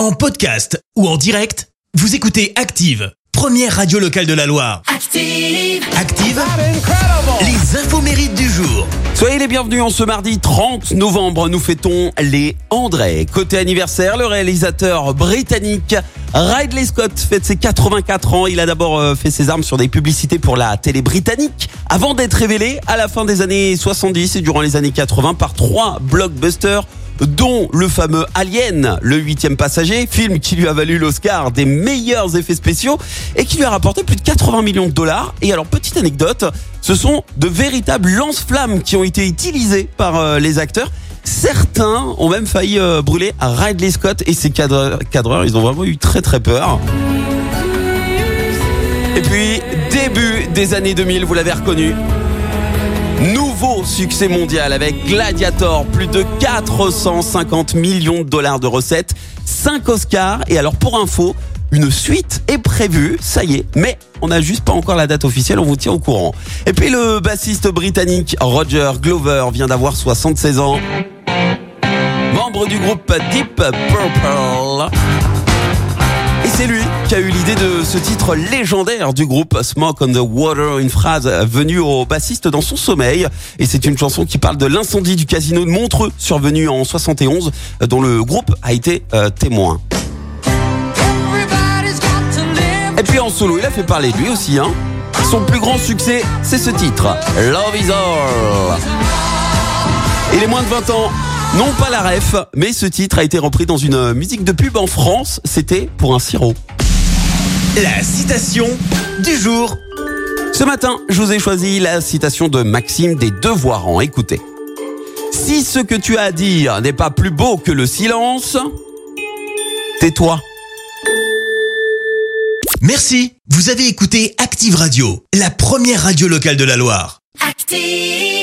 En podcast ou en direct, vous écoutez Active, première radio locale de la Loire. Active. Active, les infos mérites du jour. Soyez les bienvenus en ce mardi 30 novembre. Nous fêtons les André. Côté anniversaire, le réalisateur britannique Ridley Scott fête ses 84 ans. Il a d'abord euh, fait ses armes sur des publicités pour la télé britannique avant d'être révélé à la fin des années 70 et durant les années 80 par trois blockbusters dont le fameux Alien, le huitième passager, film qui lui a valu l'Oscar des meilleurs effets spéciaux et qui lui a rapporté plus de 80 millions de dollars. Et alors, petite anecdote, ce sont de véritables lance-flammes qui ont été utilisées par euh, les acteurs. Certains ont même failli euh, brûler Ridley Scott et ses cadre- cadreurs, ils ont vraiment eu très très peur. Et puis, début des années 2000, vous l'avez reconnu, Nouveau succès mondial avec Gladiator, plus de 450 millions de dollars de recettes, 5 Oscars et alors pour info, une suite est prévue, ça y est, mais on n'a juste pas encore la date officielle, on vous tient au courant. Et puis le bassiste britannique Roger Glover vient d'avoir 76 ans. Membre du groupe Deep Purple. Qui a eu l'idée de ce titre légendaire du groupe Smoke on the Water, une phrase venue au bassiste dans son sommeil. Et c'est une chanson qui parle de l'incendie du casino de Montreux, survenu en 71, dont le groupe a été euh, témoin. Et puis en solo, il a fait parler de lui aussi. Hein. Son plus grand succès, c'est ce titre, Love is All. Et les moins de 20 ans n'ont pas la ref, mais ce titre a été repris dans une musique de pub en France. C'était pour un sirop. La citation du jour. Ce matin, je vous ai choisi la citation de Maxime des Devoirants. Écoutez. Si ce que tu as à dire n'est pas plus beau que le silence, tais-toi. Merci, vous avez écouté Active Radio, la première radio locale de la Loire. Active.